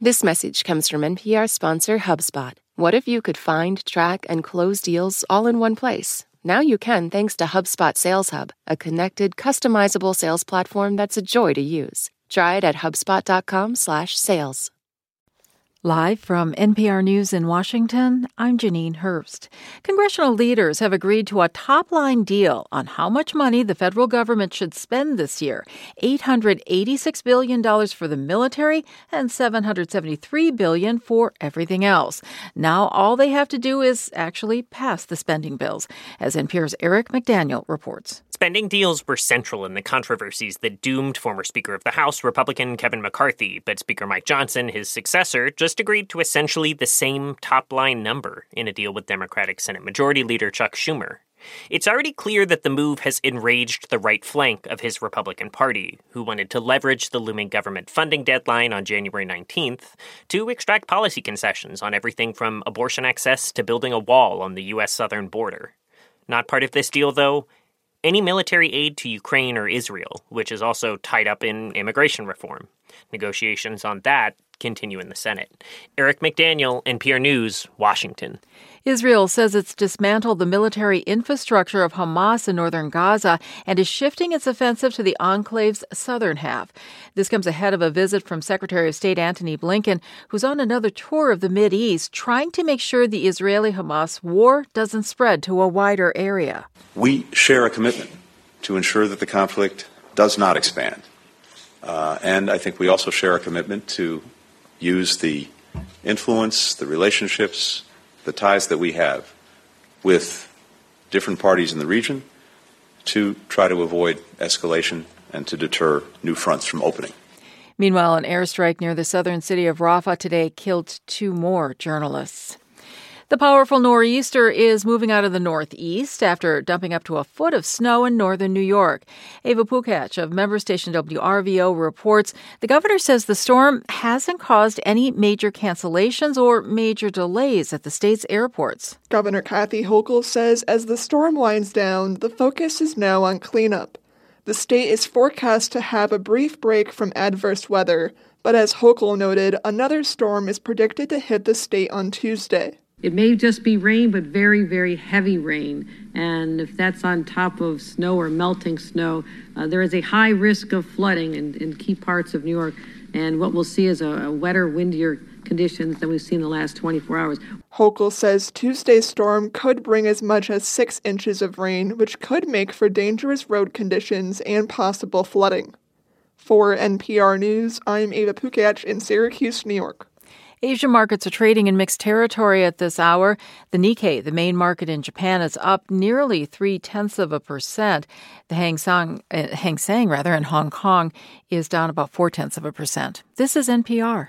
This message comes from NPR sponsor HubSpot. What if you could find, track, and close deals all in one place? Now you can thanks to HubSpot Sales Hub, a connected, customizable sales platform that's a joy to use. Try it at hubspot.com/sales. Live from NPR News in Washington, I'm Janine Herbst. Congressional leaders have agreed to a top line deal on how much money the federal government should spend this year $886 billion for the military and 773 billion for everything else. Now, all they have to do is actually pass the spending bills, as NPR's Eric McDaniel reports. Spending deals were central in the controversies that doomed former Speaker of the House, Republican Kevin McCarthy, but Speaker Mike Johnson, his successor, just agreed to essentially the same top line number in a deal with Democratic Senate Majority Leader Chuck Schumer. It's already clear that the move has enraged the right flank of his Republican Party, who wanted to leverage the looming government funding deadline on January 19th to extract policy concessions on everything from abortion access to building a wall on the U.S. southern border. Not part of this deal, though, any military aid to Ukraine or Israel, which is also tied up in immigration reform. Negotiations on that continue in the Senate. Eric McDaniel, NPR News, Washington. Israel says it's dismantled the military infrastructure of Hamas in northern Gaza and is shifting its offensive to the enclave's southern half. This comes ahead of a visit from Secretary of State Antony Blinken, who's on another tour of the Mid East, trying to make sure the Israeli Hamas war doesn't spread to a wider area. We share a commitment to ensure that the conflict does not expand. Uh, and I think we also share a commitment to use the influence, the relationships, the ties that we have with different parties in the region to try to avoid escalation and to deter new fronts from opening. Meanwhile, an airstrike near the southern city of Rafah today killed two more journalists. The powerful nor'easter is moving out of the northeast after dumping up to a foot of snow in northern New York. Ava Pukach of member station WRVO reports the governor says the storm hasn't caused any major cancellations or major delays at the state's airports. Governor Kathy Hochul says as the storm winds down, the focus is now on cleanup. The state is forecast to have a brief break from adverse weather, but as Hochul noted, another storm is predicted to hit the state on Tuesday. It may just be rain, but very, very heavy rain. And if that's on top of snow or melting snow, uh, there is a high risk of flooding in, in, key parts of New York. And what we'll see is a, a wetter, windier conditions than we've seen in the last 24 hours. Hochul says Tuesday's storm could bring as much as six inches of rain, which could make for dangerous road conditions and possible flooding. For NPR News, I'm Ava Pukach in Syracuse, New York. Asian markets are trading in mixed territory at this hour. The Nikkei, the main market in Japan, is up nearly three tenths of a percent. The Hang Seng, uh, Hang Seng, rather, in Hong Kong is down about four tenths of a percent. This is NPR.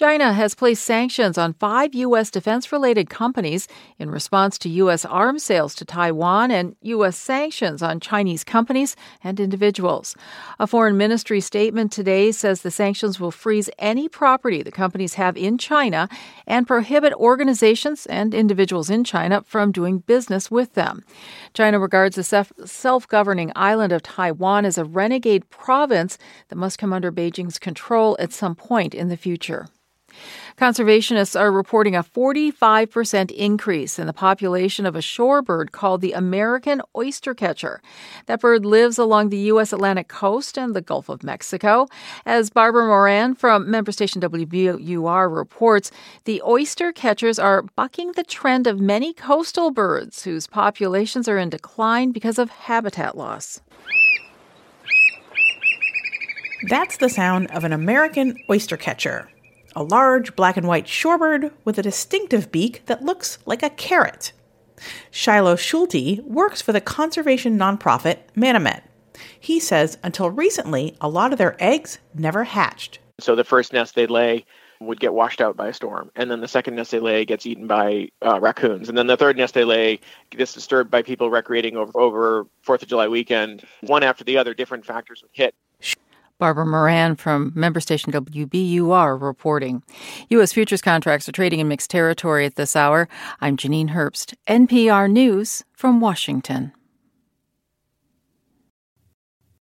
China has placed sanctions on five U.S. defense related companies in response to U.S. arms sales to Taiwan and U.S. sanctions on Chinese companies and individuals. A foreign ministry statement today says the sanctions will freeze any property the companies have in China and prohibit organizations and individuals in China from doing business with them. China regards the self governing island of Taiwan as a renegade province that must come under Beijing's control at some point in the future. Conservationists are reporting a 45% increase in the population of a shorebird called the American oystercatcher. That bird lives along the U.S. Atlantic coast and the Gulf of Mexico. As Barbara Moran from member station WBUR reports, the oyster catchers are bucking the trend of many coastal birds whose populations are in decline because of habitat loss. That's the sound of an American oystercatcher a large black and white shorebird with a distinctive beak that looks like a carrot. Shiloh Schulte works for the conservation nonprofit Manomet. He says until recently, a lot of their eggs never hatched. So the first nest they lay would get washed out by a storm, and then the second nest they lay gets eaten by uh, raccoons, and then the third nest they lay gets disturbed by people recreating over over Fourth of July weekend. One after the other, different factors would hit. Barbara Moran from member station WBUR reporting. U.S. futures contracts are trading in mixed territory at this hour. I'm Janine Herbst, NPR News from Washington.